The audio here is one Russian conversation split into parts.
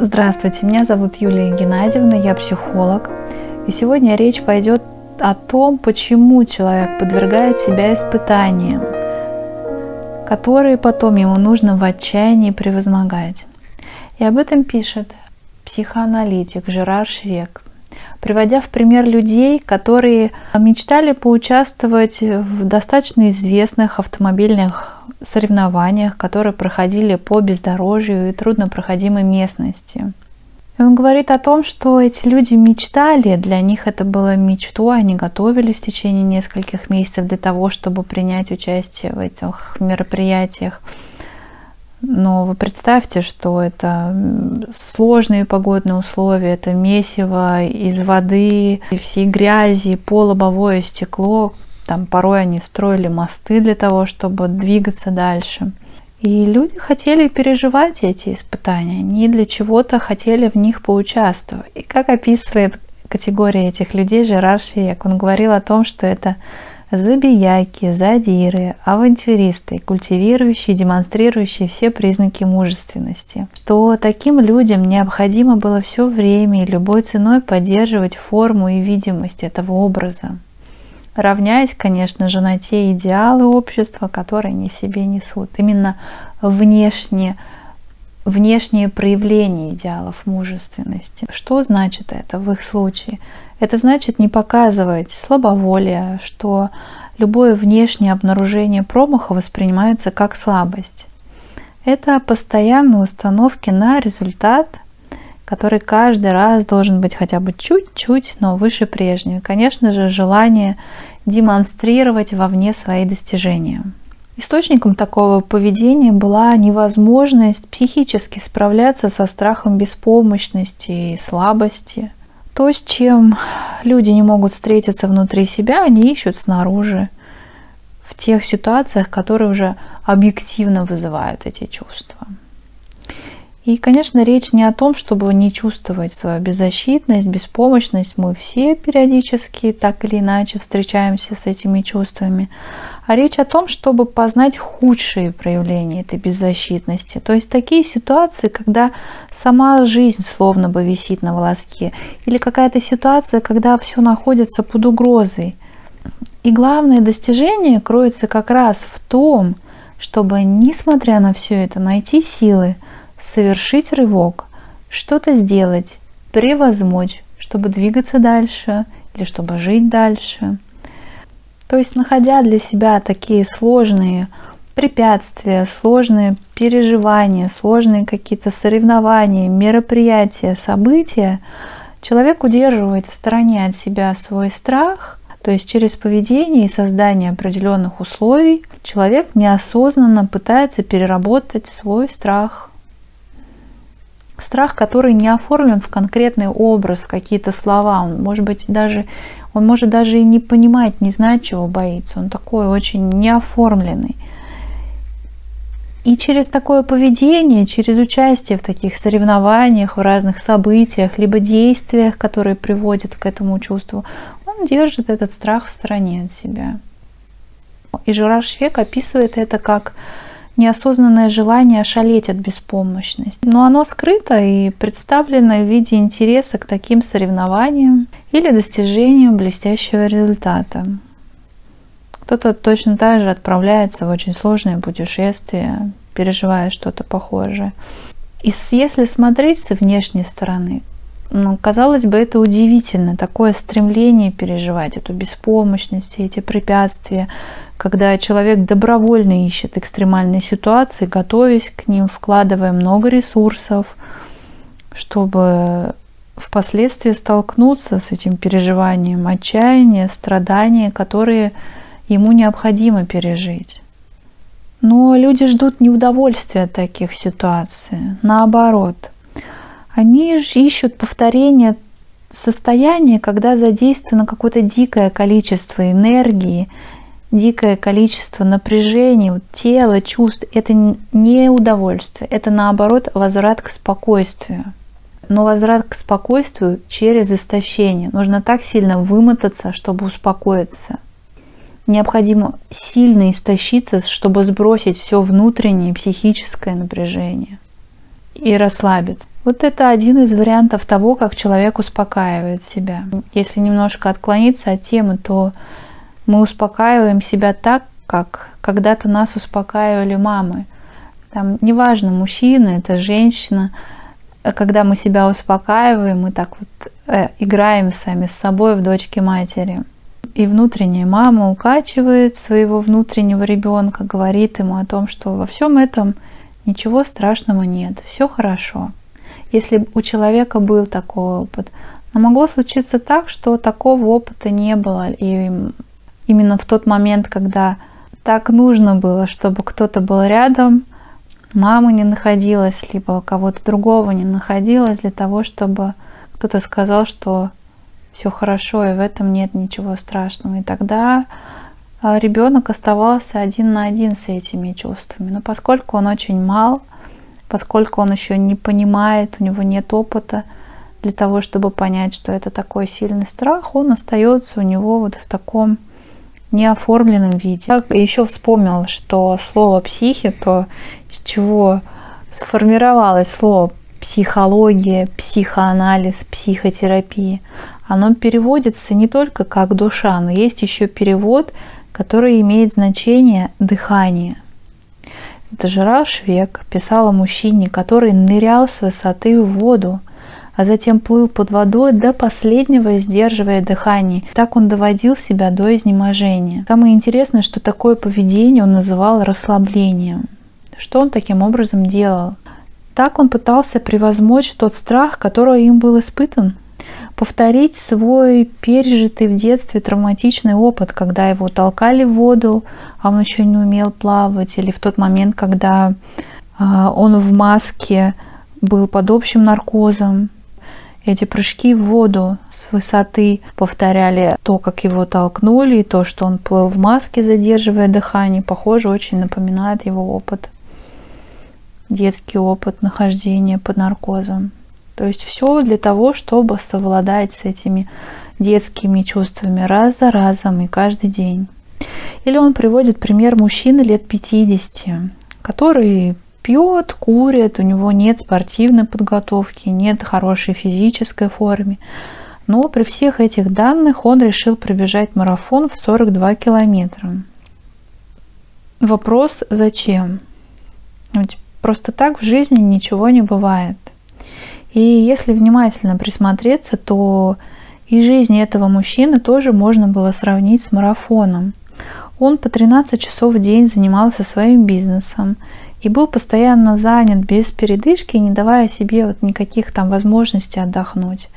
Здравствуйте, меня зовут Юлия Геннадьевна, я психолог. И сегодня речь пойдет о том, почему человек подвергает себя испытаниям, которые потом ему нужно в отчаянии превозмогать. И об этом пишет психоаналитик Жерар Швек, приводя в пример людей, которые мечтали поучаствовать в достаточно известных автомобильных соревнованиях, которые проходили по бездорожью и труднопроходимой местности. И он говорит о том, что эти люди мечтали, для них это было мечтой, они готовились в течение нескольких месяцев для того, чтобы принять участие в этих мероприятиях. Но вы представьте, что это сложные погодные условия, это месиво из воды, всей грязи, полобовое стекло, там порой они строили мосты для того, чтобы двигаться дальше. И люди хотели переживать эти испытания, они для чего-то хотели в них поучаствовать. И как описывает категория этих людей Жерар Шиек, он говорил о том, что это забияки, задиры, авантюристы, культивирующие, демонстрирующие все признаки мужественности. Что таким людям необходимо было все время и любой ценой поддерживать форму и видимость этого образа равняясь, конечно же, на те идеалы общества, которые они в себе несут. Именно внешние проявления идеалов мужественности. Что значит это в их случае? Это значит не показывать слабоволие, что любое внешнее обнаружение промаха воспринимается как слабость. Это постоянные установки на результат, который каждый раз должен быть хотя бы чуть-чуть, но выше прежнего. Конечно же, желание демонстрировать вовне свои достижения. Источником такого поведения была невозможность психически справляться со страхом беспомощности и слабости. То, с чем люди не могут встретиться внутри себя, они ищут снаружи, в тех ситуациях, которые уже объективно вызывают эти чувства. И, конечно, речь не о том, чтобы не чувствовать свою беззащитность, беспомощность. Мы все периодически так или иначе встречаемся с этими чувствами. А речь о том, чтобы познать худшие проявления этой беззащитности. То есть такие ситуации, когда сама жизнь словно бы висит на волоске. Или какая-то ситуация, когда все находится под угрозой. И главное достижение кроется как раз в том, чтобы, несмотря на все это, найти силы – совершить рывок, что-то сделать, превозмочь, чтобы двигаться дальше или чтобы жить дальше. То есть, находя для себя такие сложные препятствия, сложные переживания, сложные какие-то соревнования, мероприятия, события, человек удерживает в стороне от себя свой страх, то есть через поведение и создание определенных условий человек неосознанно пытается переработать свой страх, Страх, который не оформлен в конкретный образ, какие-то слова, он может быть даже, он может даже и не понимать, не знать, чего боится. Он такой очень неоформленный. И через такое поведение, через участие в таких соревнованиях, в разных событиях, либо действиях, которые приводят к этому чувству, он держит этот страх в стороне от себя. И Жерар Швек описывает это как неосознанное желание ошалеть от беспомощности. Но оно скрыто и представлено в виде интереса к таким соревнованиям или достижению блестящего результата. Кто-то точно так же отправляется в очень сложные путешествия, переживая что-то похожее. И если смотреть с внешней стороны, ну, казалось бы, это удивительно, такое стремление переживать эту беспомощность, эти препятствия, когда человек добровольно ищет экстремальные ситуации, готовясь к ним, вкладывая много ресурсов, чтобы впоследствии столкнуться с этим переживанием отчаяния, страдания, которые ему необходимо пережить. Но люди ждут неудовольствия от таких ситуаций. Наоборот – они ищут повторение состояния, когда задействовано какое-то дикое количество энергии, дикое количество напряжения, вот, тела, чувств. Это не удовольствие, это наоборот возврат к спокойствию. Но возврат к спокойствию через истощение. Нужно так сильно вымотаться, чтобы успокоиться. Необходимо сильно истощиться, чтобы сбросить все внутреннее психическое напряжение и расслабиться. Вот это один из вариантов того, как человек успокаивает себя. Если немножко отклониться от темы, то мы успокаиваем себя так, как когда-то нас успокаивали мамы. Там неважно, мужчина, это женщина, когда мы себя успокаиваем, мы так вот э, играем сами с собой в дочке матери. И внутренняя мама укачивает своего внутреннего ребенка, говорит ему о том, что во всем этом ничего страшного нет, все хорошо. Если у человека был такой опыт, но могло случиться так, что такого опыта не было. И именно в тот момент, когда так нужно было, чтобы кто-то был рядом, мама не находилась, либо кого-то другого не находилось для того, чтобы кто-то сказал, что все хорошо, и в этом нет ничего страшного. И тогда а, ребенок оставался один на один с этими чувствами. Но поскольку он очень мал, поскольку он еще не понимает, у него нет опыта для того, чтобы понять, что это такой сильный страх, он остается у него вот в таком неоформленном виде. Я еще вспомнил, что слово психи, то из чего сформировалось слово психология, психоанализ, психотерапия, оно переводится не только как душа, но есть еще перевод, который имеет значение дыхание. Это Жерар Швек писал о мужчине, который нырял с высоты в воду, а затем плыл под водой до последнего, сдерживая дыхание. Так он доводил себя до изнеможения. Самое интересное, что такое поведение он называл расслаблением. Что он таким образом делал? Так он пытался превозмочь тот страх, который им был испытан. Повторить свой пережитый в детстве травматичный опыт, когда его толкали в воду, а он еще не умел плавать, или в тот момент, когда а, он в маске был под общим наркозом, эти прыжки в воду с высоты повторяли то, как его толкнули, и то, что он плыл в маске, задерживая дыхание, похоже, очень напоминает его опыт, детский опыт нахождения под наркозом. То есть все для того, чтобы совладать с этими детскими чувствами раз за разом и каждый день. Или он приводит пример мужчины лет 50, который пьет, курит, у него нет спортивной подготовки, нет хорошей физической формы. Но при всех этих данных он решил пробежать марафон в 42 километра. Вопрос зачем? Просто так в жизни ничего не бывает. И если внимательно присмотреться, то и жизнь этого мужчины тоже можно было сравнить с марафоном. Он по 13 часов в день занимался своим бизнесом и был постоянно занят без передышки, не давая себе вот никаких там возможностей отдохнуть.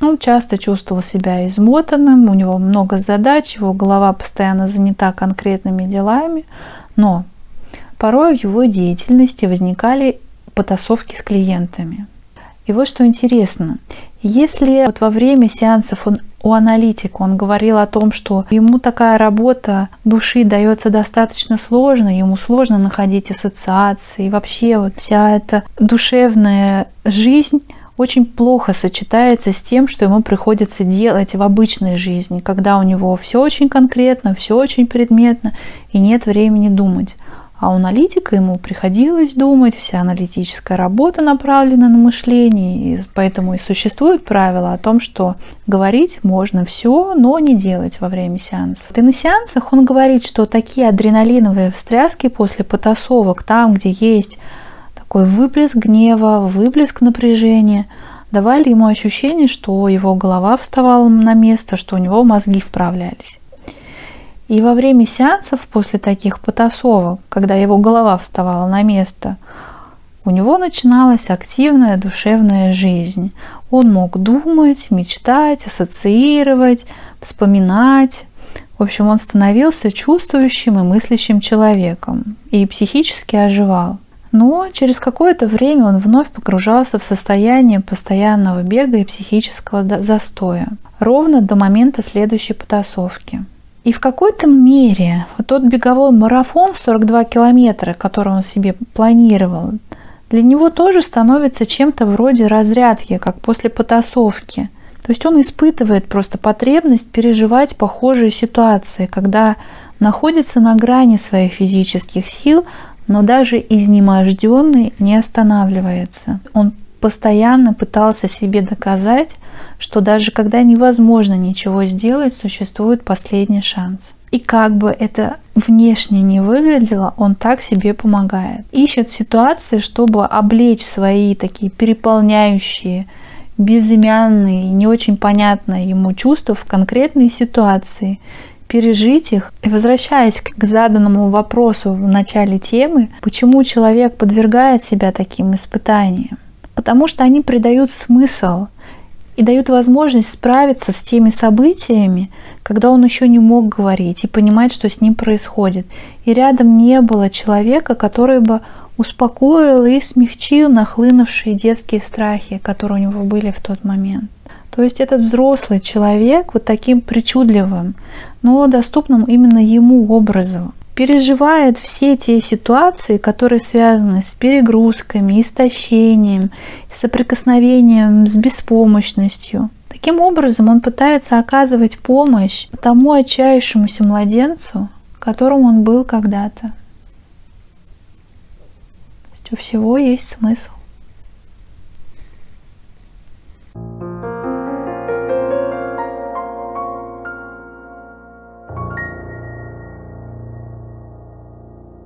Он часто чувствовал себя измотанным, у него много задач, его голова постоянно занята конкретными делами, но порой в его деятельности возникали потасовки с клиентами. И вот что интересно, если вот во время сеансов он у аналитика. Он говорил о том, что ему такая работа души дается достаточно сложно, ему сложно находить ассоциации. И вообще вот вся эта душевная жизнь очень плохо сочетается с тем, что ему приходится делать в обычной жизни, когда у него все очень конкретно, все очень предметно и нет времени думать. А у аналитика ему приходилось думать, вся аналитическая работа направлена на мышление, и поэтому и существует правило о том, что говорить можно все, но не делать во время сеанса. И на сеансах он говорит, что такие адреналиновые встряски после потасовок, там, где есть такой выплеск гнева, выплеск напряжения, давали ему ощущение, что его голова вставала на место, что у него мозги вправлялись. И во время сеансов после таких потасовок, когда его голова вставала на место, у него начиналась активная душевная жизнь. Он мог думать, мечтать, ассоциировать, вспоминать. В общем, он становился чувствующим и мыслящим человеком и психически оживал. Но через какое-то время он вновь погружался в состояние постоянного бега и психического застоя, ровно до момента следующей потасовки. И в какой-то мере вот тот беговой марафон 42 километра, который он себе планировал, для него тоже становится чем-то вроде разрядки, как после потасовки. То есть он испытывает просто потребность переживать похожие ситуации, когда находится на грани своих физических сил, но даже изнеможденный не останавливается. Он постоянно пытался себе доказать, что даже когда невозможно ничего сделать, существует последний шанс. И как бы это внешне не выглядело, он так себе помогает. Ищет ситуации, чтобы облечь свои такие переполняющие, безымянные, не очень понятные ему чувства в конкретные ситуации, пережить их. И возвращаясь к заданному вопросу в начале темы, почему человек подвергает себя таким испытаниям? Потому что они придают смысл и дают возможность справиться с теми событиями, когда он еще не мог говорить и понимать, что с ним происходит. И рядом не было человека, который бы успокоил и смягчил нахлынувшие детские страхи, которые у него были в тот момент. То есть этот взрослый человек вот таким причудливым, но доступным именно ему образом переживает все те ситуации, которые связаны с перегрузками, истощением, соприкосновением с беспомощностью. Таким образом, он пытается оказывать помощь тому отчаявшемуся младенцу, которым он был когда-то. У всего есть смысл.